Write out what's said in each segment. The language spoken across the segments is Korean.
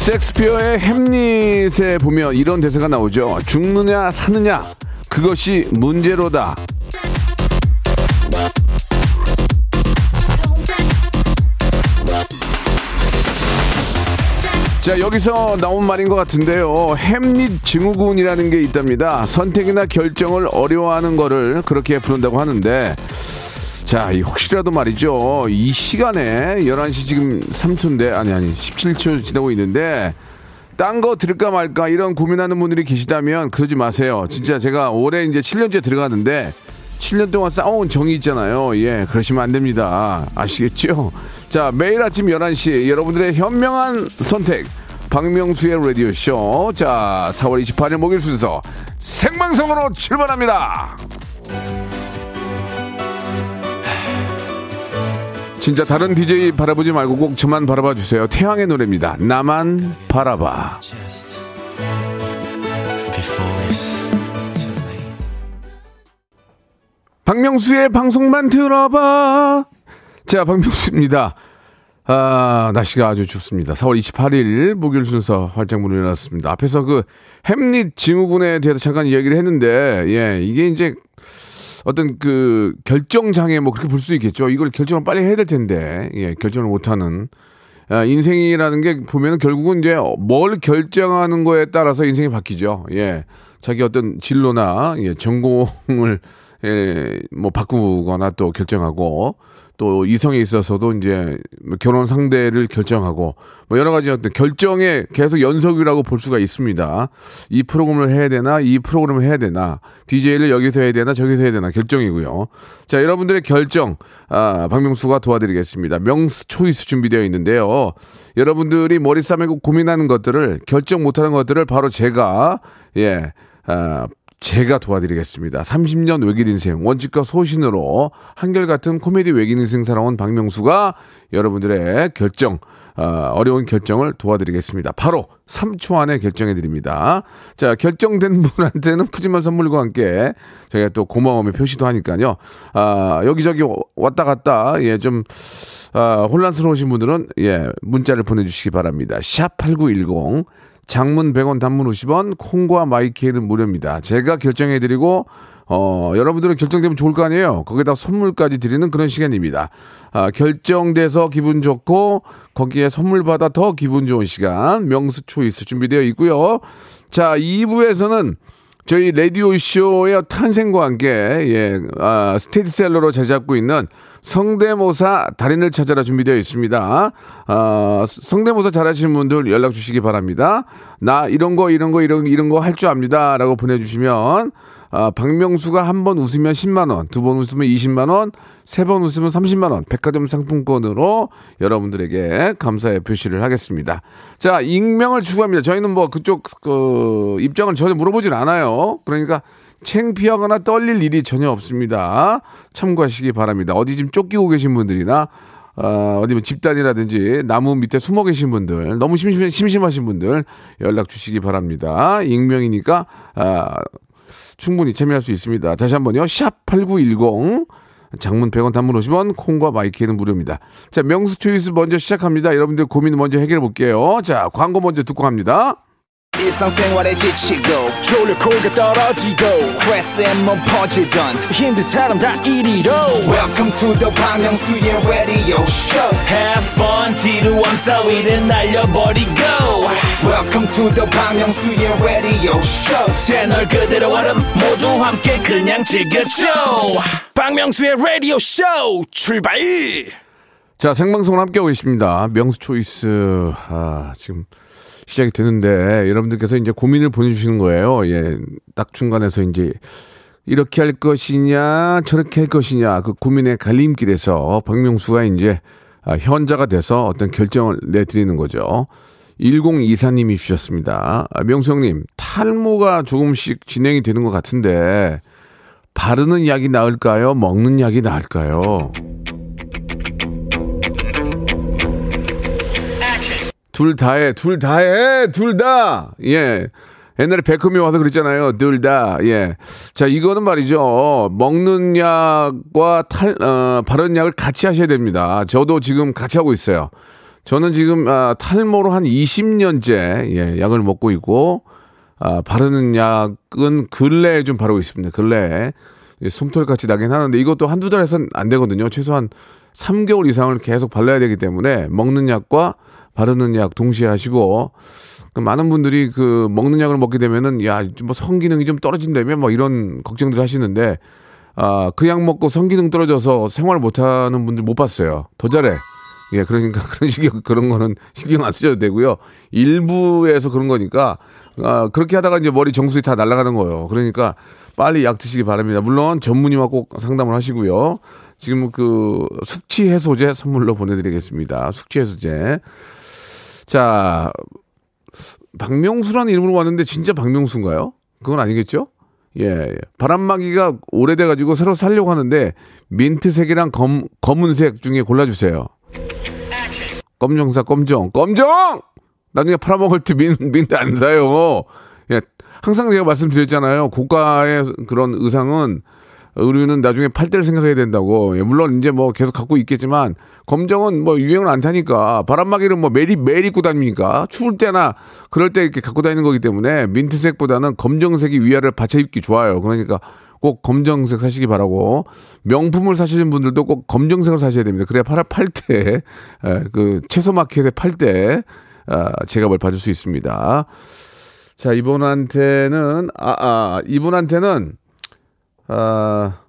섹스피어의 햄릿에 보면 이런 대사가 나오죠. 죽느냐 사느냐 그것이 문제로다. 자 여기서 나온 말인 것 같은데요. 햄릿 증후군이라는 게 있답니다. 선택이나 결정을 어려워하는 거를 그렇게 부른다고 하는데 자, 이 혹시라도 말이죠. 이 시간에 11시 지금 3초인데, 아니, 아니, 17초 지나고 있는데, 딴 거 들을까 말까 이런 고민하는 분들이 계시다면 그러지 마세요. 진짜 제가 올해 이제 7년째 들어가는데, 7년 동안 싸워온 정이 있잖아요. 예, 그러시면 안 됩니다. 아시겠죠? 자, 매일 아침 11시 여러분들의 현명한 선택. 박명수의 라디오쇼. 자, 4월 28일 목요일 순서 생방송으로 출발합니다. 진짜 다른 DJ 바라보지 말고 꼭 저만 바라봐 주세요. 태양의 노래입니다. 나만 바라봐. 박명수의 방송만 들어봐. 자, 박명수입니다. 아, 날씨가 아주 좋습니다. 4월 28일 목요일 순서 활짝 문을 열었습니다. 앞에서 그 햄릿 증후군에 대해서 잠깐 이야기를 했는데, 예, 이게 이제 어떤 그 결정 장애 뭐 그렇게 볼 수 있겠죠. 이걸 결정을 빨리 해야 될 텐데, 예, 결정을 못하는. 아, 인생이라는 게 보면 은 결국은 이제 뭘 결정하는 거에 따라서 인생이 바뀌죠. 예. 자기 어떤 진로나 예, 전공을 예, 뭐 바꾸거나 또 결정하고 또 이성에 있어서도 이제 뭐 결혼 상대를 결정하고 뭐 여러 가지 어떤 결정에 계속 연속이라고 볼 수가 있습니다. 이 프로그램을 해야 되나 이 프로그램을 해야 되나 DJ를 여기서 해야 되나 저기서 해야 되나 결정이고요. 자 여러분들의 결정 아, 박명수가 도와드리겠습니다. 명수 초이스 준비되어 있는데요. 여러분들이 머리 싸매고 고민하는 것들을 결정 못하는 것들을 바로 제가 예 아, 제가 도와드리겠습니다. 30년 외길 인생, 원칙과 소신으로 한결같은 코미디 외길 인생 살아온 박명수가 여러분들의 결정, 어, 어려운 결정을 도와드리겠습니다. 바로 3초 안에 결정해 드립니다. 자, 결정된 분한테는 푸짐한 선물과 함께 저희가 또 고마움의 표시도 하니까요. 아, 여기저기 왔다 갔다, 예, 좀, 아, 혼란스러우신 분들은, 예, 문자를 보내주시기 바랍니다. 샵 8910. 장문 100원 단문 50원 콩과 마이키에는 무료입니다. 제가 결정해드리고 어, 여러분들은 결정되면 좋을 거 아니에요. 거기다 선물까지 드리는 그런 시간입니다. 아, 결정돼서 기분 좋고 거기에 선물 받아 더 기분 좋은 시간 명수 초이스 준비되어 있고요. 자, 2부에서는 저희 라디오 쇼의 탄생과 함께, 예, 아, 스테디셀러로 제작하고 있는 성대모사 달인을 찾아라 준비되어 있습니다. 아, 성대모사 잘하시는 분들 연락 주시기 바랍니다. 나 이런 거, 이런 거, 이런, 이런 거 할 줄 압니다. 라고 보내주시면, 아, 박명수가 한 번 웃으면 10만원, 두 번 웃으면 20만원, 세 번 웃으면 30만원, 백화점 상품권으로 여러분들에게 감사의 표시를 하겠습니다. 자, 익명을 추구합니다. 저희는 뭐 그쪽, 그, 입장을 전혀 물어보진 않아요. 그러니까 챙피하거나 떨릴 일이 전혀 없습니다. 참고하시기 바랍니다. 어디 지금 쫓기고 계신 분들이나 어, 어디 뭐 집단이라든지 나무 밑에 숨어 계신 분들 너무 심심, 심심하신 분들 연락 주시기 바랍니다. 익명이니까 아, 충분히 참여할 수 있습니다. 다시 한번요. 샵 8910 장문 100원 단문 50원 콩과 마이케이는 무료입니다. 자 명수 choice 먼저 시작합니다. 여러분들 고민 먼저 해결해 볼게요. 자 광고 먼저 듣고 갑니다. 일상생활에 지치고, 졸려 코가 떨어지고, 스트레스에 몸 퍼지던, 힘든 사람 다 이리로. welcome to the Bang Myung-soo's radio show Have fun 지루함 따위를 날려버리고 welcome to the Bang Myung-soo's radio show 채널 그대로 얼음 모두 함께 그냥 즐겨줘 박명수의 라디오 쇼 출발! 자 생방송을 함께하고 계십니다. 명수 초이스 아, 지금 시작이 되는데 여러분들께서 이제 고민을 보내주시는 거예요. 예, 딱 중간에서 이제 이렇게 할 것이냐 저렇게 할 것이냐 그 고민의 갈림길에서 박명수가 이제 아, 현자가 돼서 어떤 결정을 내드리는 거죠. 1024님이 주셨습니다. 아, 명수 형님, 탈모가 조금씩 진행이 되는 것 같은데, 바르는 약이 나을까요? 먹는 약이 나을까요? 둘 다해, 둘 다해, 둘 다! 예. 옛날에 베컴이 와서 그랬잖아요. 둘 다. 예. 자, 이거는 말이죠. 먹는 약과 탈, 어, 바른 약을 같이 하셔야 됩니다. 저도 지금 같이 하고 있어요. 저는 지금, 아, 탈모로 한 20년째, 예, 약을 먹고 있고, 아, 바르는 약은 근래에 좀 바르고 있습니다. 근래에. 예, 솜털 같이 나긴 하는데 이것도 한두 달에선 안 되거든요. 최소한 3개월 이상을 계속 발라야 되기 때문에 먹는 약과 바르는 약 동시에 하시고 그 많은 분들이 그 먹는 약을 먹게 되면은 야뭐 성기능이 좀 떨어진다며 뭐 이런 걱정들 하시는데 아 그 약 먹고 성기능 떨어져서 생활 못하는 분들 못 봤어요. 더 잘해. 예, 그러니까 그런 식의 그런 거는 신경 안 쓰셔도 되고요. 일부에서 그런 거니까 아 그렇게 하다가 이제 머리 정수리 다 날아가는 거예요. 그러니까 빨리 약 드시기 바랍니다. 물론 전문의와 꼭 상담을 하시고요. 지금 그 숙취 해소제 선물로 보내드리겠습니다. 숙취 해소제. 자, 박명수라는 이름으로 왔는데 진짜 박명수인가요? 그건 아니겠죠? 예, 예. 바람막이가 오래돼가지고 새로 살려고 하는데 민트색이랑 검, 검은색 중에 골라주세요. 검정사 검정 검정 나중에 팔아먹을 때 민, 민트 안 사요. 예, 항상 제가 말씀드렸잖아요. 고가의 그런 의상은 의류는 나중에 팔 때를 생각해야 된다고. 예, 물론 이제 뭐 계속 갖고 있겠지만 검정은 뭐 유행을 안 타니까 바람막이는 뭐 매일 매일 입고 다닙니까? 추울 때나 그럴 때 이렇게 갖고 다니는 거기 때문에 민트색보다는 검정색이 위아래를 받쳐 입기 좋아요. 그러니까 꼭 검정색 사시기 바라고 명품을 사시는 분들도 꼭 검정색을 사셔야 됩니다. 그래야 팔, 팔때 그 채소 마켓에 팔때 아, 제값을 받을 수 있습니다. 자 이분한테는 아, 아 이분한테는 아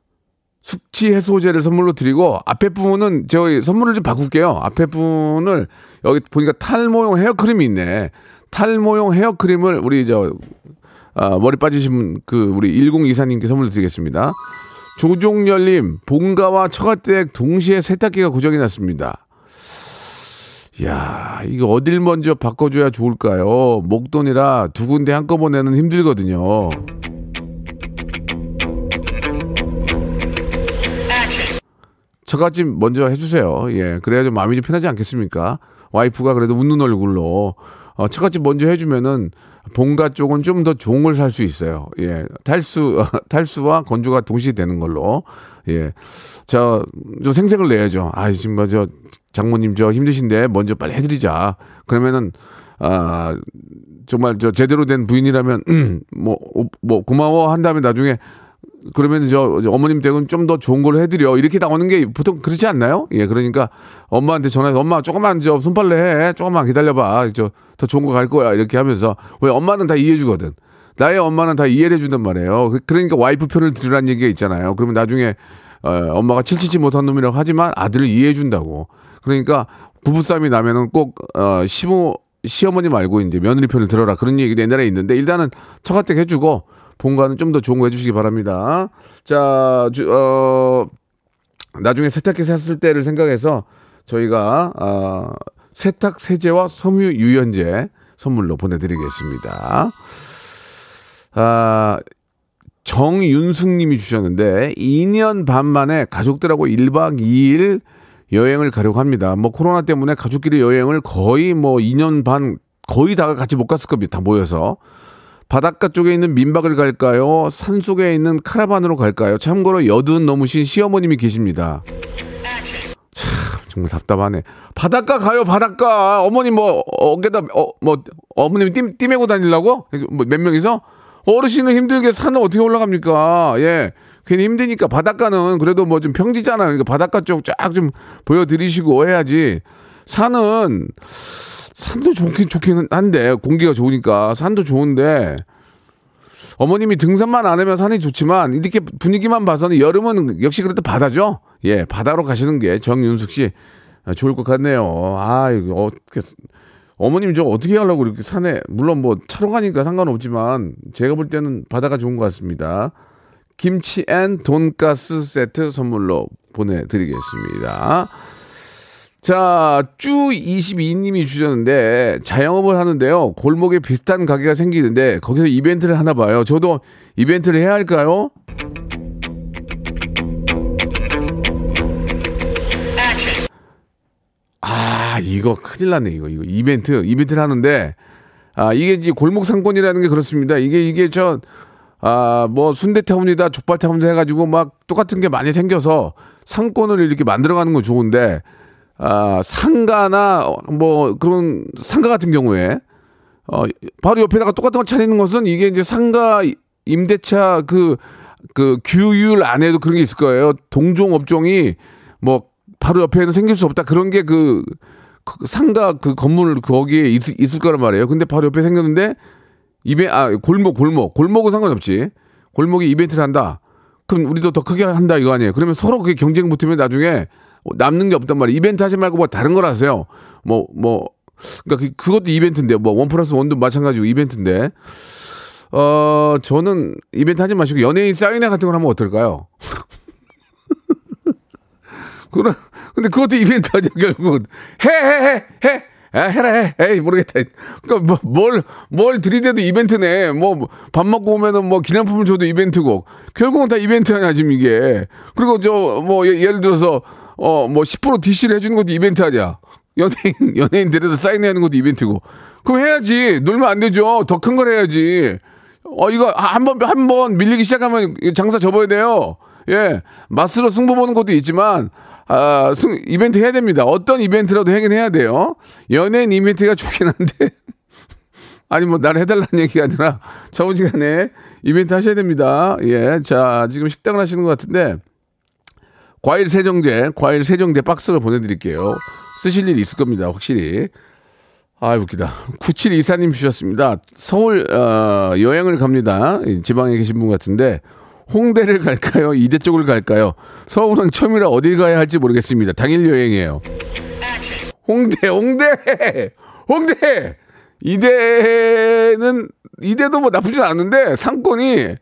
숙취 해소제를 선물로 드리고 앞에 부분은 저희 선물을 좀 바꿀게요. 앞에 부분을 여기 보니까 탈모용 헤어크림이 있네. 탈모용 헤어크림을 우리 저 아, 머리 빠지신 그 우리 1024님께 선물 드리겠습니다. 조종열님, 본가와 처가댁 동시에 세탁기가 고장이 났습니다. 야, 이거 어딜 먼저 바꿔줘야 좋을까요? 목돈이라 두 군데 한꺼번에는 힘들거든요. 저같이 먼저 해주세요. 예, 그래야 좀 마음이 좀 편하지 않겠습니까? 와이프가 그래도 웃는 얼굴로 어, 처갓집 먼저 해주면은 본가 쪽은 좀더 좋은 걸살수 있어요. 예. 탈수, 탈수와 건조가 동시에 되는 걸로. 예. 저, 좀 생색을 내야죠. 아, 지금 뭐, 저, 장모님 저 힘드신데 먼저 빨리 해드리자. 그러면은, 아, 정말 저 제대로 된 부인이라면, 음, 뭐, 뭐, 고마워 한 다음에 나중에 그러면 저, 어머님 댁은 좀 더 좋은 걸 해드려. 이렇게 나오는 게 보통 그렇지 않나요? 예, 그러니까 엄마한테 전화해서 엄마 조금만 저 손빨래 해. 조금만 기다려봐. 저 더 좋은 거 갈 거야. 이렇게 하면서 왜 엄마는 다 이해해주거든. 나의 엄마는 다 이해를 해준단 말이에요. 그, 그러니까 와이프 편을 들으라는 얘기가 있잖아요. 그러면 나중에 어, 엄마가 칠치지 못한 놈이라고 하지만 아들을 이해해준다고. 그러니까 부부싸움이 나면은 꼭 어, 시모 시어머니 말고 이제 며느리 편을 들어라 그런 얘기도 옛날에 있는데 일단은 처갓댁 해주고 본가는 좀더 좋은 거 해주시기 바랍니다. 자, 주, 어, 나중에 세탁기 샀을 때를 생각해서 저희가 어, 세탁 세제와 섬유 유연제 선물로 보내드리겠습니다. 아, 정윤숙님이 주셨는데 2년 반 만에 가족들하고 1박 2일 여행을 가려고 합니다. 뭐 코로나 때문에 가족끼리 여행을 거의 뭐 2년 반 거의 다 같이 못 갔을 겁니다. 다 모여서. 바닷가 쪽에 있는 민박을 갈까요? 산 속에 있는 카라반으로 갈까요? 참고로 여든 넘으신 시어머님이 계십니다. 참 정말 답답하네. 바닷가 가요, 바닷가. 어머님 뭐 어깨다 어, 뭐 어머님 띠, 띠 메고 다니려고? 뭐 몇 명이서? 어르신은 힘들게 산을 어떻게 올라갑니까? 예. 괜히 힘드니까 바닷가는 그래도 뭐 좀 평지잖아요. 그러니까 바닷가 쪽 쫙 좀 보여드리시고 해야지. 산은 산도 좋긴 좋기는 한데 공기가 좋으니까 산도 좋은데 어머님이 등산만 안 하면 산이 좋지만 이렇게 분위기만 봐서는 여름은 역시 그래도 바다죠. 예, 바다로 가시는 게 정윤숙 씨 아, 좋을 것 같네요. 아, 이거 어떻게 어머님 저 어떻게 하려고 이렇게 산에 물론 뭐 차로 가니까 상관없지만 제가 볼 때는 바다가 좋은 것 같습니다. 김치 and 돈가스 세트 선물로 보내드리겠습니다. 자, 쭈22님이 주셨는데, 자영업을 하는데요. 골목에 비슷한 가게가 생기는데, 거기서 이벤트를 하나 봐요. 저도 이벤트를 해야 할까요? 아, 이거 큰일 났네, 이거. 이거 이벤트, 이벤트를 하는데, 아, 이게 이제 골목 상권이라는 게 그렇습니다. 이게, 이게 저, 아, 뭐, 순대타운이다, 족발타운이다 해가지고 막 똑같은 게 많이 생겨서 상권을 이렇게 만들어가는 건 좋은데, 아, 상가나 뭐 그런 상가 같은 경우에, 어, 바로 옆에다가 똑같은 걸 차리는 것은 이게 이제 상가 임대차 그, 그 규율 안에도 그런 게 있을 거예요. 동종 업종이 뭐 바로 옆에는 생길 수 없다. 그런 게 그, 그 상가 그 건물 거기에 있, 있을 거란 말이에요. 근데 바로 옆에 생겼는데 이베 아 골목 골목 골목은 상관없지. 골목이 이벤트를 한다. 그럼 우리도 더 크게 한다 이거 아니에요. 그러면 서로 그게 경쟁 붙으면 나중에 남는 게 없단 말이에요. 이벤트 하지 말고 뭐 다른 걸 하세요. 뭐 뭐 그러니까 그, 그것도 이벤트인데 뭐 원 플러스 원도 마찬가지고 이벤트인데 어 저는 이벤트 하지 마시고 연예인 사인회 같은 걸 하면 어떨까요? 그럼 근데 그것도 이벤트 아니야 결국 해해 해 해. 아, 해라 해. 에이 모르겠다. 그러니까 뭐뭘뭘 뭘 들이대도 이벤트네. 뭐 밥 먹고 오면은 뭐 기념품을 줘도 이벤트고 결국은 다 이벤트 아니야 지금 이게. 그리고 저 뭐 예를 들어서 어 뭐 10% DC를 해주는 것도 이벤트 하냐. 연예인 연예인 데려다 사인하는 것도 이벤트고. 그럼 해야지. 놀면 안 되죠. 더 큰 걸 해야지. 어 이거 한 번 한 번 밀리기 시작하면 장사 접어야 돼요. 예. 맛으로 승부 보는 것도 있지만 아, 승, 이벤트 해야 됩니다. 어떤 이벤트라도 하긴 해야 돼요. 연예인 이벤트가 좋긴 한데. 아니, 뭐, 날 해달라는 얘기가 아니라, 저번 시간에 이벤트 하셔야 됩니다. 예. 자, 지금 식당을 하시는 것 같은데, 과일 세정제, 과일 세정제 박스를 보내드릴게요. 쓰실 일 있을 겁니다. 확실히. 아, 웃기다. 9724님 주셨습니다. 서울, 어, 여행을 갑니다. 지방에 계신 분 같은데, 홍대를 갈까요? 이대 쪽을 갈까요? 서울은 처음이라 어딜 가야 할지 모르겠습니다. 당일 여행이에요. 홍대, 홍대! 홍대! 이대는, 이대도 뭐 나쁘진 않은데, 상권이,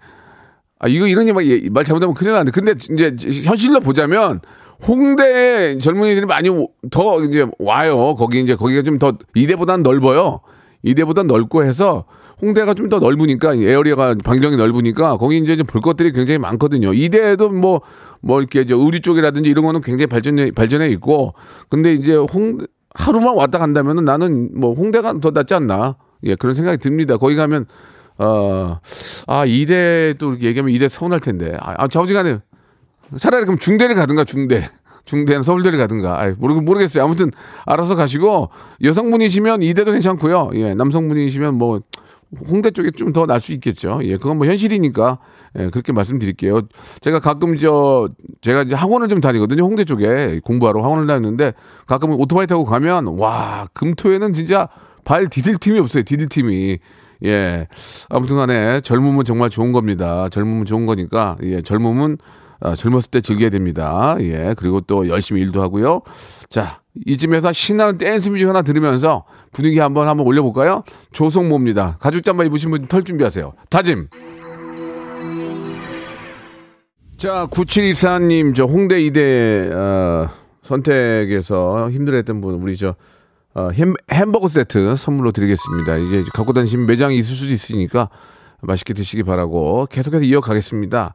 아, 이거 이런 말, 말 잘못하면 큰일 나는데. 근데 이제 현실로 보자면, 홍대 젊은이들이 많이 더 이제 와요. 거기 이제 거기가 좀 더 이대보단 넓어요. 이대보단 넓고 해서 홍대가 좀 더 넓으니까 에어리어가 반경이 넓으니까 거기 이제 볼 것들이 굉장히 많거든요. 이대도 뭐뭐 뭐 이렇게 이제 의류 쪽이라든지 이런 거는 굉장히 발전해 발전해 있고 근데 이제 홍 하루만 왔다 간다면은 나는 뭐 홍대가 더 낫지 않나 예 그런 생각이 듭니다. 거기 가면 어 아 이대 또 이렇게 얘기하면 이대 서운할 텐데 아, 아 좌우지간에 차라리 그럼 중대를 가든가 중대 중대는 서울대를 가든가. 아이, 모르, 모르겠어요. 아무튼 알아서 가시고 여성분이시면 이대도 괜찮고요. 예, 남성분이시면 뭐 홍대 쪽에 좀 더 날 수 있겠죠. 예, 그건 뭐 현실이니까 예, 그렇게 말씀드릴게요. 제가 가끔 저 제가 이제 학원을 좀 다니거든요. 홍대 쪽에 공부하러 학원을 다녔는데 가끔 오토바이 타고 가면 와 금토에는 진짜 발 디딜 팀이 없어요. 디딜 팀이. 예. 아무튼 간에 젊음은 정말 좋은 겁니다. 젊음은 좋은 거니까, 예, 젊음은 아, 젊었을 때 즐겨야 됩니다. 예. 그리고 또 열심히 일도 하고요. 자, 이쯤에서 신나는 댄스 뮤직 하나 들으면서 분위기 한번 한번 올려볼까요? 조성모입니다. 가죽 잠바 입으신 분 털 준비하세요. 다짐. 자, 9724님, 저 홍대 이대, 어, 선택에서 힘들었던 분, 우리 저, 어, 햄, 햄버거 세트 선물로 드리겠습니다. 이제 갖고 다니시면 매장이 있을 수도 있으니까 맛있게 드시기 바라고 계속해서 이어가겠습니다.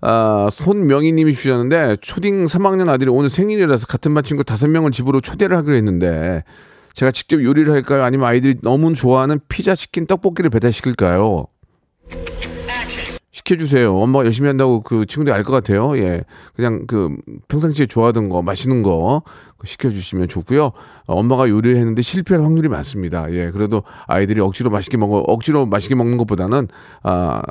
아, 손명희 님이 주셨는데, 초딩 3학년 아들이 오늘 생일이라서 같은 반 친구 5명을 집으로 초대를 하기로 했는데, 제가 직접 요리를 할까요? 아니면 아이들이 너무 좋아하는 피자, 치킨, 떡볶이를 배달시킬까요? 시켜주세요. 엄마가 열심히 한다고 그 친구들이 알 것 같아요. 예. 그냥 그 평상시에 좋아하던 거, 맛있는 거 시켜주시면 좋고요. 어, 엄마가 요리를 했는데 실패할 확률이 많습니다. 예. 그래도 아이들이 억지로 맛있게 먹어, 억지로 맛있게 먹는 것보다는, 아,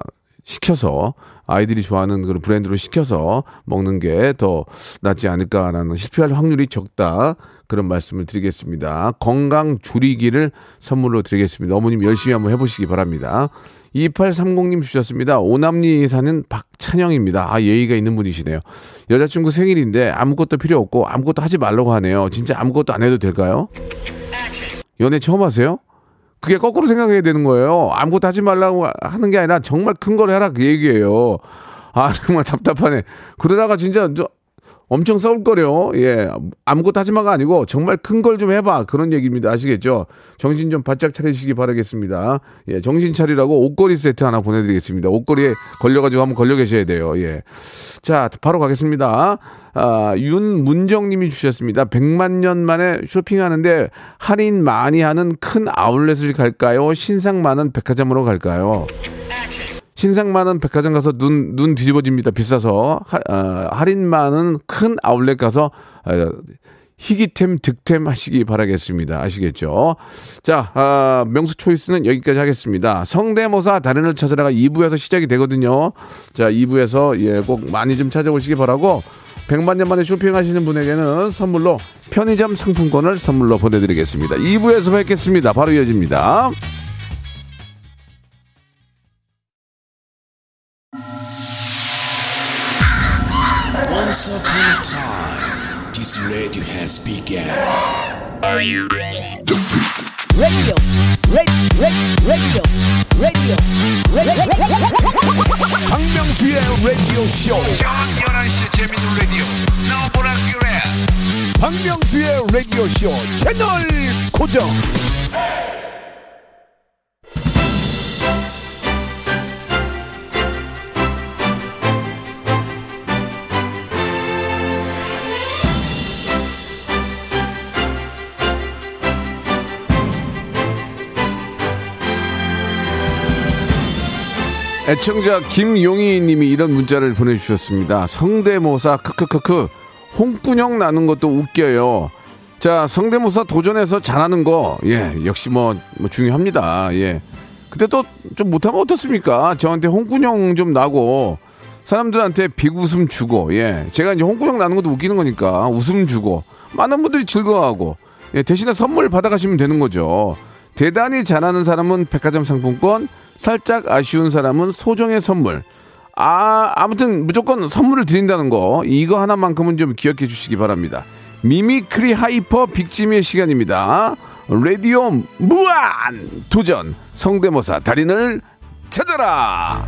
시켜서 아이들이 좋아하는 그런 브랜드로 시켜서 먹는 게 더 낫지 않을까라는 실패할 확률이 적다 그런 말씀을 드리겠습니다. 건강 조리기를 선물로 드리겠습니다. 어머님 열심히 한번 해보시기 바랍니다. 2830님 주셨습니다. 오남리 사는 박찬영입니다. 아, 예의가 있는 분이시네요. 여자친구 생일인데 아무것도 필요 없고 아무것도 하지 말라고 하네요. 진짜 아무것도 안 해도 될까요? 연애 처음 하세요? 그게 거꾸로 생각해야 되는 거예요. 아무것도 하지 말라고 하는 게 아니라 정말 큰 걸 해라 그 얘기예요. 아 정말 답답하네. 그러다가 진짜 저 엄청 싸울거려. 예. 아무것도 하지 마가 아니고 정말 큰 걸 좀 해봐. 그런 얘기입니다. 아시겠죠? 정신 좀 바짝 차리시기 바라겠습니다. 예. 정신 차리라고 옷걸이 세트 하나 보내드리겠습니다. 옷걸이에 걸려가지고 한번 걸려 계셔야 돼요. 예. 자, 바로 가겠습니다. 아, 윤문정 님이 주셨습니다. 100만 년 만에 쇼핑하는데 할인 많이 하는 큰 아울렛을 갈까요? 신상 많은 백화점으로 갈까요? 신상 많은 백화점 가서 눈, 눈 뒤집어집니다. 비싸서. 하, 어, 할인 많은 큰 아울렛 가서 어, 희귀템, 득템 하시기 바라겠습니다. 아시겠죠? 자, 아, 명수 초이스는 여기까지 하겠습니다. 성대모사 달인을 찾아라가 2부에서 시작이 되거든요. 자, 2부에서 예, 꼭 많이 좀 찾아오시기 바라고 100만 년 만에 쇼핑하시는 분에게는 선물로 편의점 상품권을 선물로 보내드리겠습니다. 2부에서 뵙겠습니다. 바로 이어집니다. Once upon a time, this radio has begun. radio, radio, radio, radio, radio. 박명수의 라디오 쇼. 저녁 11시 재밌는 라디오 너보라 그래 박명수의 라디오 쇼 채널 고정. 애청자 김용희 님이 이런 문자를 보내주셨습니다. 성대모사 크크크크 홍군형 나는 것도 웃겨요. 자 성대모사 도전해서 잘하는 거 예 역시 뭐, 뭐 중요합니다. 예 근데 또 좀 못하면 어떻습니까? 저한테 홍군형 좀 나고 사람들한테 빅웃음 주고 예 제가 이제 홍군형 나는 것도 웃기는 거니까 웃음 주고 많은 분들이 즐거워하고 예, 대신에 선물 받아가시면 되는 거죠. 대단히 잘하는 사람은 백화점 상품권, 살짝 아쉬운 사람은 소정의 선물. 아, 아무튼 무조건 선물을 드린다는 거, 이거 하나만큼은 좀 기억해 주시기 바랍니다. mimicry hyper big 재미의 시간입니다. 라디오 무한 도전 성대모사 달인을 찾아라.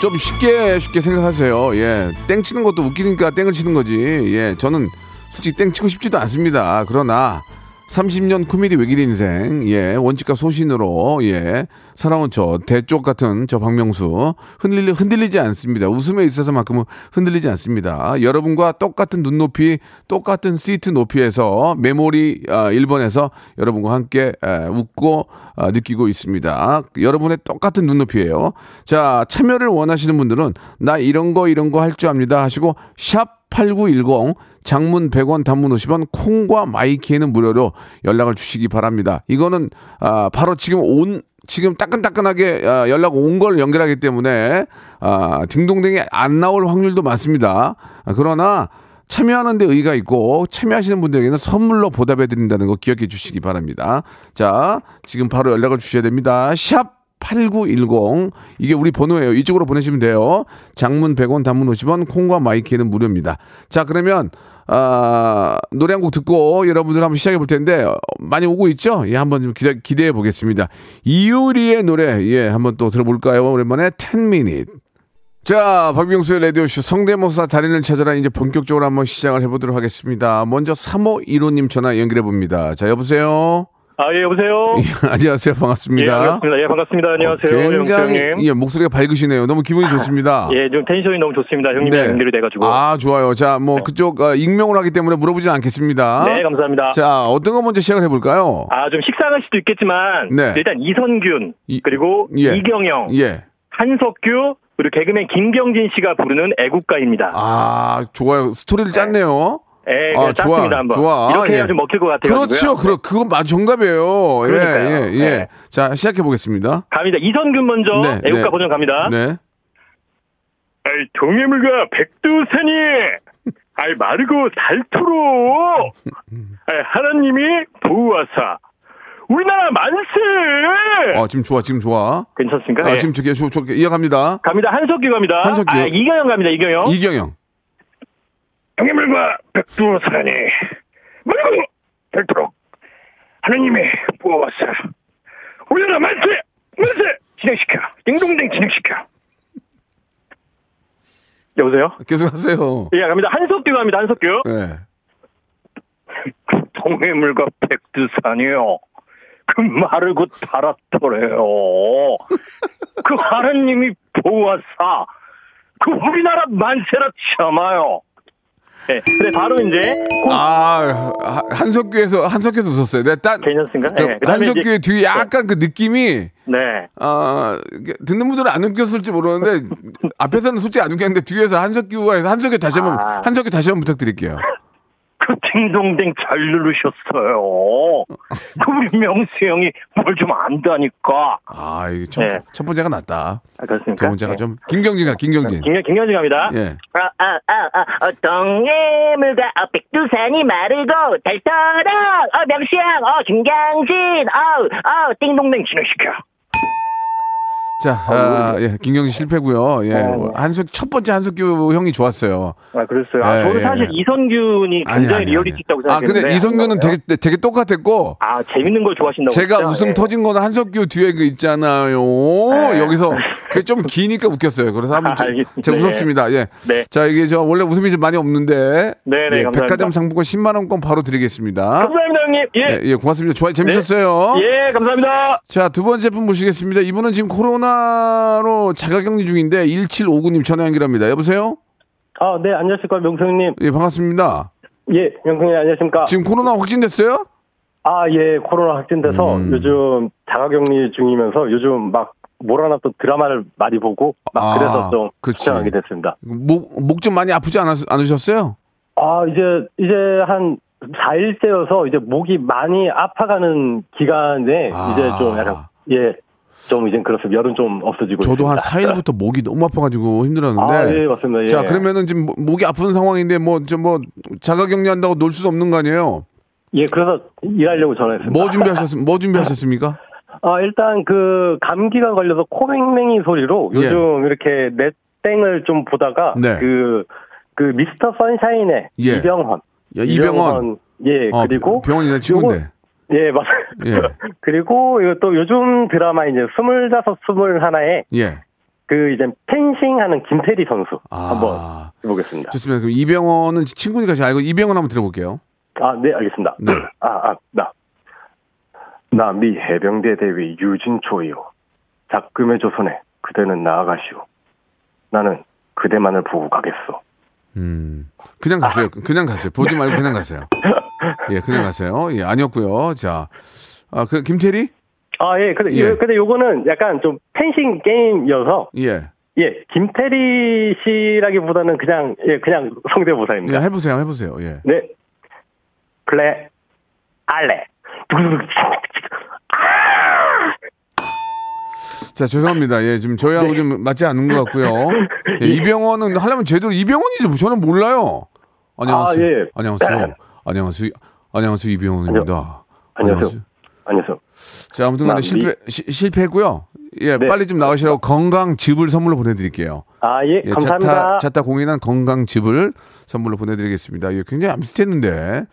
좀 쉽게 쉽게 생각하세요. 예, 땡 치는 것도 웃기니까 땡을 치는 거지. 예, 저는 솔직히 땡 치고 싶지도 않습니다. 그러나 30년 코미디 외길 인생, 예, 원칙과 소신으로, 예, 살아온 저, 대쪽 같은 저 박명수, 흔들리, 흔들리지 않습니다. 웃음에 있어서만큼은 흔들리지 않습니다. 여러분과 똑같은 눈높이, 똑같은 시트 높이에서 메모리, 아, 1번에서 여러분과 함께, 에, 웃고, 아, 느끼고 있습니다. 여러분의 똑같은 눈높이에요. 자, 참여를 원하시는 분들은, 나 이런 거, 이런 거 할 줄 압니다. 하시고, 샵 8910 장문 100원 단문 50원 콩과 마이키에는 무료로 연락을 주시기 바랍니다. 이거는 아, 바로 지금 온 지금 따끈따끈하게 아, 연락 온 걸 연결하기 때문에 아, 딩동댕이 안 나올 확률도 많습니다. 아, 그러나 참여하는 데 의의가 있고 참여하시는 분들에게는 선물로 보답해 드린다는 거 기억해 주시기 바랍니다. 자, 지금 바로 연락을 주셔야 됩니다. 샵 8910 이게 우리 번호예요. 이쪽으로 보내시면 돼요. 장문 100원, 단문 50원, 콩과 my K는 무료입니다. 자, 그러면 아, 노래 한 곡 듣고 여러분들 한번 시작해 볼 텐데 어, 많이 오고 있죠? 예, 한번 좀 기대, 기대해 보겠습니다. 이효리의 노래 예, 한번 또 들어볼까요? 오랜만에 10 minute. 자, 박명수의 라디오쇼 성대모사 달인을 찾아라 이제 본격적으로 한번 시작을 해보도록 하겠습니다. 먼저 3호 1호님 전화 연결해 봅니다. 자, 여보세요? 아, 예, 여보세요? 안녕하세요. 반갑습니다. 예, 반갑습니다. 예, 반갑습니다. 안녕하세요. 굉장히 형님. 예, 목소리가 밝으시네요. 너무 기분이 좋습니다. 예, 좀 텐션이 너무 좋습니다. 형님이 네. 연결이 돼가지고. 아, 좋아요. 자, 뭐 그쪽 어, 익명으로 하기 때문에 물어보진 않겠습니다. 네, 감사합니다. 자, 어떤 거 먼저 시작을 해볼까요? 아, 좀 식상할 수도 있겠지만, 네. 일단 이선균, 이- 그리고 예. 이경영, 예. 한석규, 그리고 개그맨 김경진 씨가 부르는 애국가입니다. 아, 좋아요. 스토리를 짰네요. 예, 아, 아, 짰습니다, 한번. 좋아. 이렇게 예. 해야 좀 먹힐 것 같아요. 그렇죠. 그럼 그건 맞 정답이에요. 그러니까요. 예, 예, 예. 네. 자, 시작해 보겠습니다. 갑니다. 이선균 먼저 네, 애국가 네. 버전 갑니다. 네. 아이, 동해물과 백두산이, 아이, 마르고 닳도록, 아이, 하나님이 보호하사, 우리나라 만세! 어, 지금 좋아. 지금 좋아. 괜찮습니까? 아, 예. 지금 좋게 좋, 좋게 이어갑니다. 갑니다. 한석규 갑니다. 한석규. 아, 이경영 갑니다. 이경영. 이경영. 동해물과 백두산이, 마르고 닳도록, 하나님이 보호하사, 우리나라 만세! 만세! 진행시켜. 딩동댕 진행시켜. 여보세요? 계속 하세요. 예, 갑니다. 한석규 갑니다. 한석규. 예. 동해물과 백두산이요. 그 말을 곧 달았더래요. 그 하느님이 보아사. 그 우리나라 만세라 참아요. 네, 근데 바로 이제 아, 하- 한석규에서, 한석규에서 웃었어요. 내가 딴, 괜찮습니까? 그 네, 한석규의 뒤에 약간 그 느낌이, 네. 아, 듣는 분들은 안 웃겼을지 모르는데, 앞에서는 솔직히 안 웃겼는데, 뒤에서 한석규가 해서 한석규 다시 한 번, 아. 한석규 다시 한번 부탁드릴게요. 그 딩동댕 잘 누르셨어요. 그 우리 명수 형이 뭘 좀 안다니까. 아, 이게 첫, 네. 첫 번째가 낫다. 아, 그렇습니까? 두 번째가 네. 좀, 김경진아, 김경진. 김, 김현진 갑니다. 예. 아, 아, 아, 아, 어, 동해물과 어, 백두산이 마르고 달떠락 어, 명수 형 어, 김강진 어, 어, 띵동댕 진행시켜. 자, 아, 예, 김경진 실패고요 예. 어. 한석, 첫 번째 한석규 형이 좋았어요. 아, 그랬어요. 아, 예, 저는 예, 사실 예. 이성균이 아니, 굉장히 아니, 리얼리티. 있다고 아, 생각했는데. 근데 이성균은 한 되게, 건가요? 되게 똑같았고, 아, 재밌는 걸 좋아하신다고. 제가 진짜? 웃음 예. 터진 거는 한석규 뒤에 그 있잖아요. 네. 여기서 그게 좀 기니까 웃겼어요. 그래서 한번 제- 알겠습니다. 제가 웃었습니다. 예. 네. 자, 이게 저 원래 웃음이 좀 많이 없는데 네, 네, 예. 백화점 상품권 10만 원권 바로 드리겠습니다. 감사합니다, 형님. 예. 예, 예, 고맙습니다. 좋아 재밌었어요. 예, 감사합니다. 자, 두 번째 분 모시겠습니다. 이분은 지금 코로나 로 자가격리 중인데 1759님 전화 연결합니다. 여보세요? 아, 네, 안녕하십니까, 명성님. 예, 반갑습니다. 예, 명성님, 안녕하십니까. 지금 코로나 확진됐어요? 아, 예, 코로나 확진돼서 음. 요즘 자가격리 중이면서 요즘 막 몰아놨던 드라마를 많이 보고 막 아, 그래서 좀. 추천하게 됐습니다. 목, 목 좀 많이 아프지 않았, 않으셨어요? 아, 이제, 이제 한 4일째여서 이제 목이 많이 아파가는 기간에 아. 이제 좀 약간, 예, 좀 이제 그렇습니다. 열은 좀 없어지고 저도 한 있습니다. 4일부터 목이 너무 아파가지고 힘들었는데. 아, 예, 맞습니다. 예. 자, 그러면은 지금 모- 목이 아픈 상황인데 뭐, 저 뭐, 자가 격리 한다고 놀 수도 없는 거 아니에요? 예, 그래서 일하려고 전화했습니다. 뭐 준비하셨, 뭐 준비하셨습니까? 아, 일단 그 감기가 걸려서 코맹맹이 소리로 예. 요즘 이렇게 넷땡을 좀 보다가 네. 그, 그 미스터 선샤인의 예. 이병헌. 야, 이병헌. 예, 어, 그리고. 병원이나 친구인데. 예, 맞아요. 예. 그리고 이거 또 요즘 드라마 이제 스물다섯, 스물하나에 예. 그 이제 펜싱 하는 김태리 선수 아. 한번 해보겠습니다. 좋습니다. 그럼 이병헌은 친구니까 제가 알고 이병헌 한번 들어볼게요. 아, 네, 알겠습니다. 네. 아, 아, 나. 나 미 해병대 대위 유진초이요. 작금의 조선에 그대는 나아가시오. 나는 그대만을 보고 가겠소. 음. 그냥 가세요. 그냥 가세요. 보지 말고 그냥 가세요. 예, 그냥 가세요. 예, 아니었고요. 자. 아, 그 김태리? 아, 예, 근데, 예. 요- 근데 요거는 약간 좀 펜싱 게임이어서, 예. 예, 김태리 씨라기보다는 그냥, 예, 그냥 예, 성대모사입니다. 해 보세요. 해 보세요. 예. 네. 플레, 알레. 자, 죄송합니다. 예, 지금 저희하고 네. 좀 맞지 않는 것 같고요. 예, 이병헌은 하려면 제대로 이병헌이죠. 뭐 저는 몰라요. 안녕하세요. 아, 예. 안녕하세요. 안녕하세요. 안녕하세요. 이병헌입니다. 안녕하세요. 안녕하세요. 자, 아무튼 간에 나 실패, 시- 실패했고요. 예, 네. 빨리 좀 나가시라고 건강즙을 선물로 보내드릴게요. 아, 예, 예, 감사합니다. 자타, 공인한 건강즙을 선물로 보내드리겠습니다. 예, 굉장히 암슷했는데.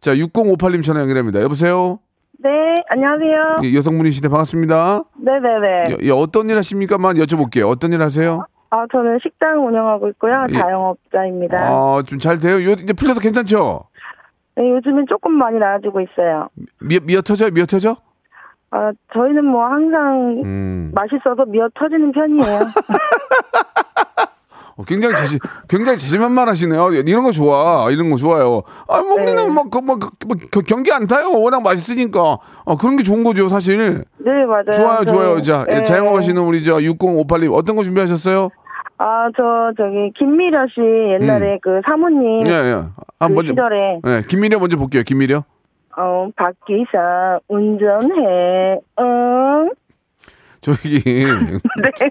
자, 6058님 전화 연결합니다. 여보세요? 네, 안녕하세요. 예, 여성분이시대 반갑습니다. 네네네. 예, 예, 어떤 일 하십니까만 여쭤볼게요. 어떤 일 하세요? 아, 저는 식당 운영하고 있고요. 예. 자영업자입니다. 아, 좀 잘 돼요? 요, 이제 풀려서 괜찮죠? 네, 요즘엔 조금 많이 나아지고 있어요. 미, 미어 터져요? 미어 터져? 아, 저희는 뭐 항상 음. 맛있어서 미어 터지는 편이에요. 어, 굉장히 자신, 굉장히 자신만만하시네요. 이런 거 좋아. 이런 거 좋아요. 아, 뭐, 우리는 네. 막, 그, 뭐, 그, 뭐, 겨- 경기 안 타요. 워낙 맛있으니까. 어, 그런 게 좋은 거죠, 사실. 네, 맞아요. 좋아요, 저- 좋아요. 자, 예, 네. 자영업 하시는 우리 저 6058님 어떤 거 준비하셨어요? 아, 저 저기 김미려 씨 옛날에 그 사모님 음. 예, 예. 아, 그 먼저. 시절에 예, 김미려 먼저 볼게요, 김미려. 어, 박기사 운전해. 응. 저기, 네.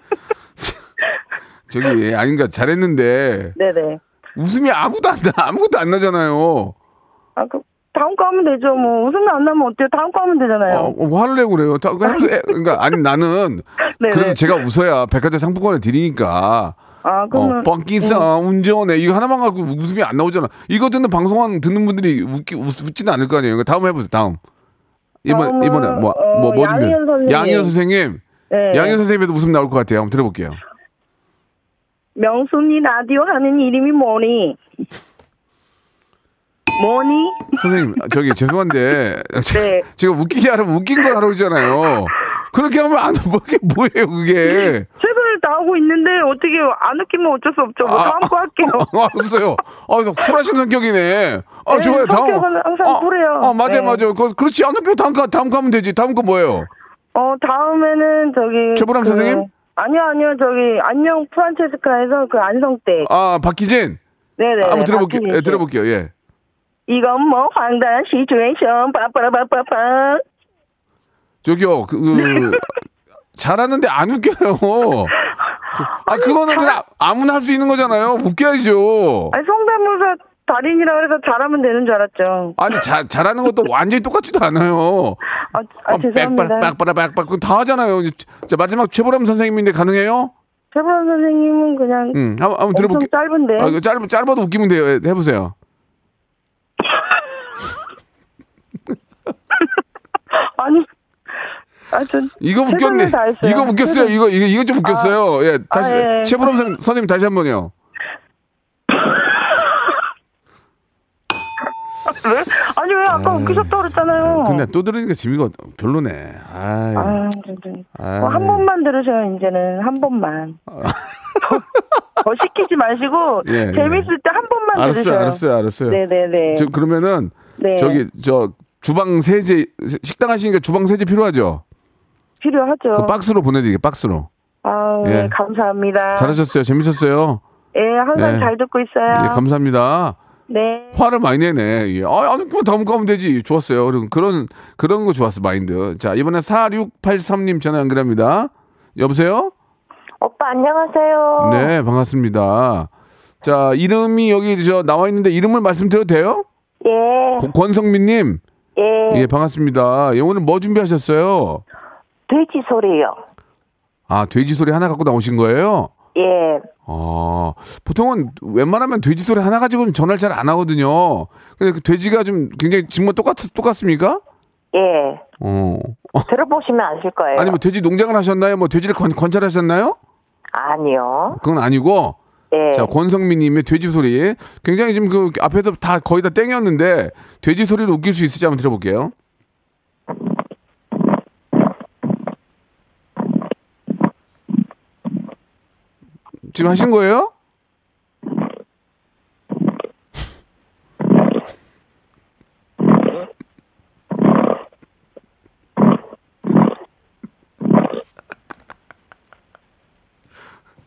저기, 아닌가, 잘했는데. 네네. 웃음이 아무도 안 나, 아무것도 안 나잖아요. 아, 그 다음 거 하면 되죠. 뭐 웃음이 안 나면 어때요? 다음 거 하면 되잖아요. 어, 어, 화를 내고 그래요. 다, 해보세요. 그러니까, 아니, 나는. 네네. 그래도 제가 웃어야 백화점 상품권을 드리니까. 아, 어, 그러면 뻥기사, 운전해. 이거 하나만 갖고 웃음이 안 나오잖아. 이거 듣는 방송한 듣는 분들이 웃기, 웃, 웃지는 않을 거 아니에요. 그러니까 다음 해보세요, 다음. 이번, 이번에, 뭐, 어, 뭐, 뭐 준비해? 양희은 선생님. 네. 양희은 선생님에도 웃음 나올 것 같아요. 한번 들어볼게요. 명순이 라디오 하는 이름이 뭐니? 뭐니? 선생님, 저기 죄송한데 네. 제가 웃기게 하라면 웃긴 걸 하라고 그러잖아요. 그렇게 하면 안 뭐게 뭐예요 그게? 최선을 다하고 있는데 어떻게 안 웃기면 어쩔 수 없죠. 뭐 다음 거 할게요. 아, 알았어요. 아, 그래서 쿨하신 성격이네. 아, 네, 좋아요. 다음. 항상 아, 쿨해요. 아, 맞아요, 네. 맞아요. 그, 그렇지. 안 웃기면 다음 거, 다음 거 하면 되지. 다음 거 뭐예요? 어 다음에는 저기 최보람 그- 선생님? 아니요 아니요 저기 안녕 프란체스카에서 그 안성댁. 아, 박희진. 네네. 한번 들어볼게요. 예, 씨. 들어볼게요. 예. 이건 뭐 황당 시츄에이션 빠빠라빠빠빠. 저기요, 그, 그 잘하는데 안 웃겨요. 그, 아, 그거는 그냥 아무나 할 수 있는 거잖아요. 웃겨야죠. 아니 성대모사 달인이라 그래서 잘하면 되는 줄 알았죠. 아니, 자, 잘하는 것도 완전히 똑같지도 않아요. 아, 아 죄송합니다. 빽빠라, 빽빠라, 다 하잖아요. 자, 마지막 최보람 선생님인데 가능해요? 최보람 선생님은 그냥 응, 한번, 한번 들어볼게요. 짧은데. 아, 짧, 짧아도 웃기면 돼요. 예, 해보세요. 아니, 아, 저 이거 웃겼네. 이거 웃겼어요. 최선- 이거, 이거, 이거 좀 웃겼어요. 예, 다시. 아, 예. 최보람 선- 선생님 다시 한 번요. 왜? 아니 왜 아까 웃기셨다고 그랬잖아요. 근데 또 들으니까 재미가 별로네. 아이. 아, 진짜. 아이. 어, 한 번만 들으세요, 이제는. 한 번만. 더, 더 시키지 마시고, 예, 예. 재밌을 때 한 번만 알았어요, 들으세요. 알았어요, 알았어요. 네네네. 저, 그러면은, 네. 저기, 저, 주방 세제, 식당 하시니까 주방 세제 필요하죠? 필요하죠. 그 박스로 보내드릴게요, 박스로. 아, 예. 네, 감사합니다. 잘하셨어요. 재밌었어요. 예, 항상 예. 잘 듣고 있어요. 예, 감사합니다. 네. 화를 많이 내네. 예. 아, 안 웃기면 다음 거 하면 되지. 좋았어요. 그런, 그런, 그런 거 좋았어, 마인드. 자, 이번에 4683님 전화 연결합니다. 여보세요? 오빠 안녕하세요. 네, 반갑습니다. 자, 이름이 여기 저 나와 있는데 이름을 말씀드려도 돼요? 예. 고- 권성민님. 예. 예, 반갑습니다. 예, 오늘 뭐 준비하셨어요? 돼지 소리요. 아, 돼지 소리 하나 갖고 나오신 거예요? 예. 아, 보통은 웬만하면 돼지 소리 하나 가지고는 전화를 잘 안 하거든요. 근데 그 돼지가 좀 굉장히 정말 똑같, 똑같습니까? 예. 어. 들어보시면 아실 거예요. 아니, 뭐 돼지 농장을 하셨나요? 뭐 돼지를 관, 관찰하셨나요? 아니요. 그건 아니고. 예. 자, 권성민 님의 돼지 소리. 굉장히 지금 그 앞에서 다 거의 다 땡겼는데 돼지 소리를 웃길 수 있을지 한번 들어볼게요. 지금 하신 거예요?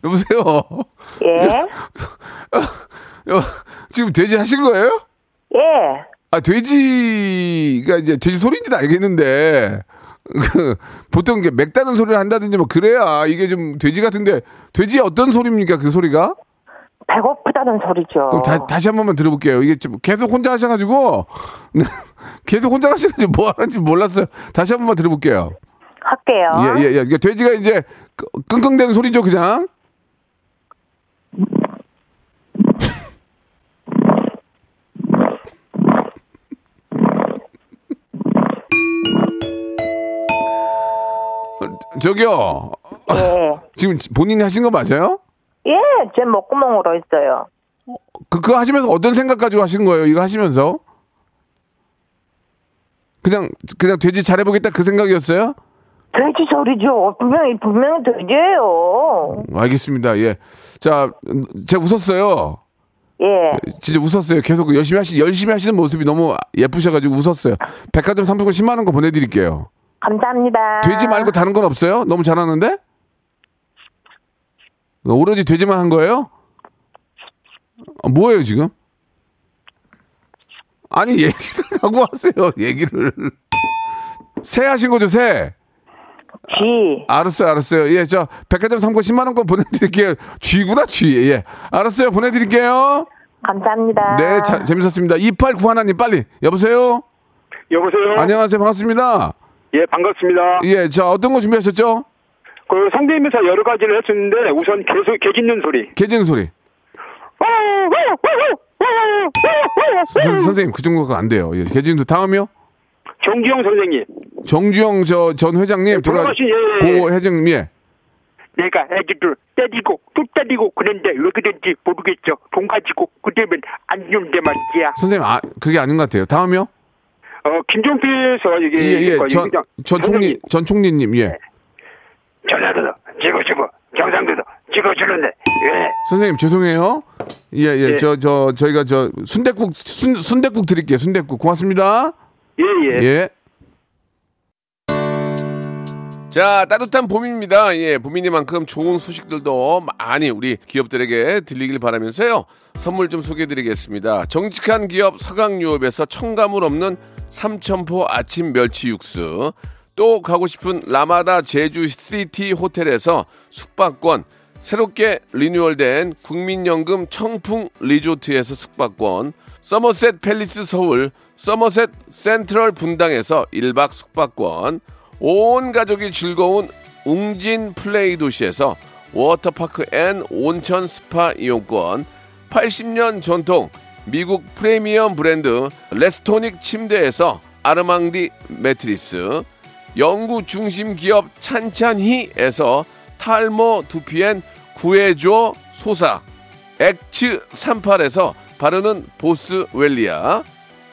여보세요. 예. 여, 지금 돼지 하신 거예요? 예. 아 돼지가 이제 돼지 소리인지는 알겠는데 그 보통 이게 맥다는 소리를 한다든지 뭐 그래야 이게 좀 돼지 같은데 돼지 어떤 소리입니까 그 소리가? 배고프다는 소리죠. 그럼 다, 다시 한 번만 들어볼게요. 이게 좀 계속 혼자 하셔가지고 계속 혼자 하셔가지고 뭐 하는지 몰랐어요. 다시 한 번만 들어볼게요. 할게요. 예, 예, 예. 그러니까 돼지가 이제 끄- 끙끙대는 소리죠, 그냥. 저기요. 예. 지금 본인이 하신 거 맞아요? 예, 제 목구멍으로 했어요. 그, 그거 하시면서 어떤 생각 가지고 하신 거예요? 이거 하시면서? 그냥, 그냥 돼지 잘해보겠다 그 생각이었어요? 돼지 소리죠. 분명히, 분명히 돼지예요. 알겠습니다. 예. 자, 음, 제가 웃었어요. 예. 진짜 웃었어요. 계속 열심히 하시, 열심히 하시는 모습이 너무 예쁘셔가지고 웃었어요. 백화점 상품권 10만원 거 보내드릴게요. 감사합니다. 돼지 말고 다른 건 없어요? 너무 잘하는데? 오로지 돼지만 한 거예요? 아, 뭐예요, 지금? 아니, 얘기를 하고 하세요, 얘기를. 새 하신 거죠, 새? 쥐. 알았어요, 알았어요. 예, 저, 백화점 상품 10만 원권 보내드릴게요. 쥐구나, 쥐. 예. 알았어요, 보내드릴게요. 감사합니다. 네, 자, 재밌었습니다. 2891님, 빨리. 여보세요? 여보세요? 안녕하세요, 반갑습니다. 예, 반갑습니다. 예, 자, 어떤 거 준비하셨죠? 그 성대모사 여러 가지를 했었는데 우선 개소, 개 짖는 소리. 개진 소리. 선, 선생님, 그 정도가 안 돼요. 예, 개진도 다음이요? 정기영 선생님. 정주영 저 전 회장님 돌아 돌아가신, 예, 예, 예. 고 회장님 예. 내가 애기들 때리고 또 때리고 그런데 왜 그런지 모르겠죠. 돈 가지고 그러면 안 좋은데 말이야. 선생님, 아, 그게 아닌 것 같아요. 다음이요? 어, 김종필에서 이게 예, 예. 이거 전, 전 총리, 전 총리님, 예. 전라도도 찍어주고 경상도도 찍어주는데 왜? 선생님, 죄송해요. 예, 예. 예. 저, 저, 저희가 저, 순대국, 순, 순대국 드릴게요. 순대국. 고맙습니다. 예, 예. 예. 자, 따뜻한 봄입니다. 예, 봄이니만큼 좋은 소식들도 많이 우리 기업들에게 들리길 바라면서요. 선물 좀 소개해 드리겠습니다. 정직한 기업 서강유업에서 첨가물 없는 삼천포 아침 멸치 육수. 또 가고 싶은 라마다 제주 시티 호텔에서 숙박권. 새롭게 리뉴얼된 국민연금 청풍 리조트에서 숙박권. 서머셋 팰리스 서울, 서머셋 센트럴 분당에서 1박 숙박권. 온 가족이 즐거운 웅진 플레이 도시에서 워터파크 and 온천 스파 이용권, 80년 전통 미국 프리미엄 브랜드 레스토닉 침대에서 아르망디 매트리스, 연구 중심 기업 찬찬히에서 탈모 두피엔 구해줘 소사, 엑츠 38에서 바르는 보스 웰리아,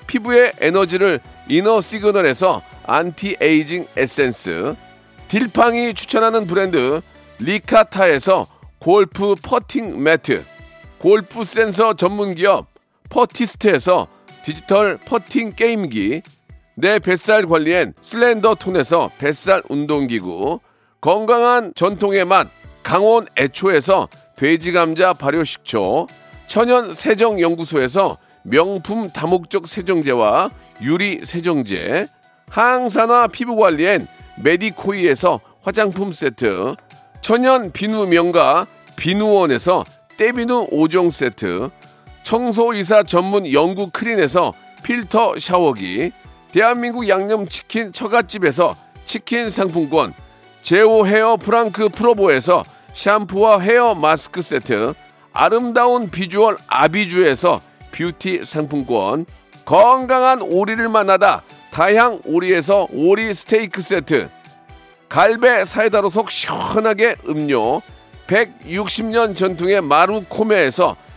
피부의 에너지를 이너 시그널에서 안티에이징 에센스, 딜팡이 추천하는 브랜드 리카타에서 골프 퍼팅 매트, 골프 센서 전문 기업 퍼티스트에서 디지털 퍼팅 게임기, 내 뱃살 관리엔 슬렌더 톤에서 뱃살 운동기구, 건강한 전통의 맛 강원 애초에서 돼지 감자 발효식초, 천연 세정 연구소에서 명품 다목적 세정제와 유리 세정제, 항산화 피부 관리엔 메디코이에서 화장품 세트, 천연 비누 명가 비누원에서 때비누 5종 세트, 청소이사 전문 영구 크린에서 필터 샤워기, 대한민국 양념치킨 처갓집에서 치킨 상품권, 제오 헤어 프랑크 프로보에서 샴푸와 헤어 마스크 세트, 아름다운 비주얼 아비주에서 뷰티 상품권, 건강한 오리를 만나다 다향 오리에서 오리 스테이크 세트, 갈배 사이다로 속 시원하게 음료, 160년 전통의 마루코메에서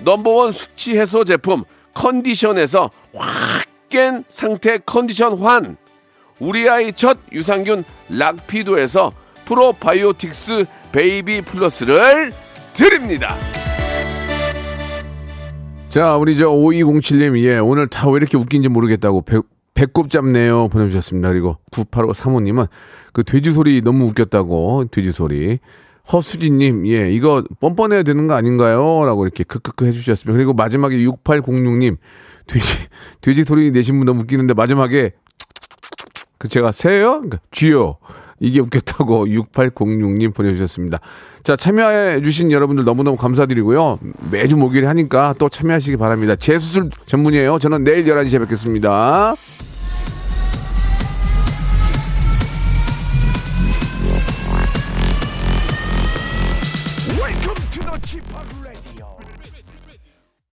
넘버원 숙취 해소 제품 컨디션에서 확 깬 상태 컨디션 환, 우리 아이 첫 유산균 락피도에서 프로바이오틱스 베이비 플러스를 드립니다. 자, 우리 저 5207님, 예, 오늘 다 왜 이렇게 웃긴지 모르겠다고 배, 배꼽 잡네요 보내주셨습니다. 그리고 98호 사모님은 그 돼지 소리 너무 웃겼다고, 돼지 소리. 허수진님, 예, 이거 뻔뻔해야 되는 거 아닌가요? 라고 이렇게 크크크 해주셨습니다. 그리고 마지막에 6806님, 돼지, 돼지 소리 내신 분 너무 웃기는데 마지막에 그 제가 새요? 그러니까 쥐요. 이게 웃겼다고 6806님 보내주셨습니다. 자, 참여해주신 여러분들 너무너무 감사드리고요. 매주 목요일에 하니까 또 참여하시기 바랍니다. 재수술 전문이에요. 저는 내일 11시에 뵙겠습니다.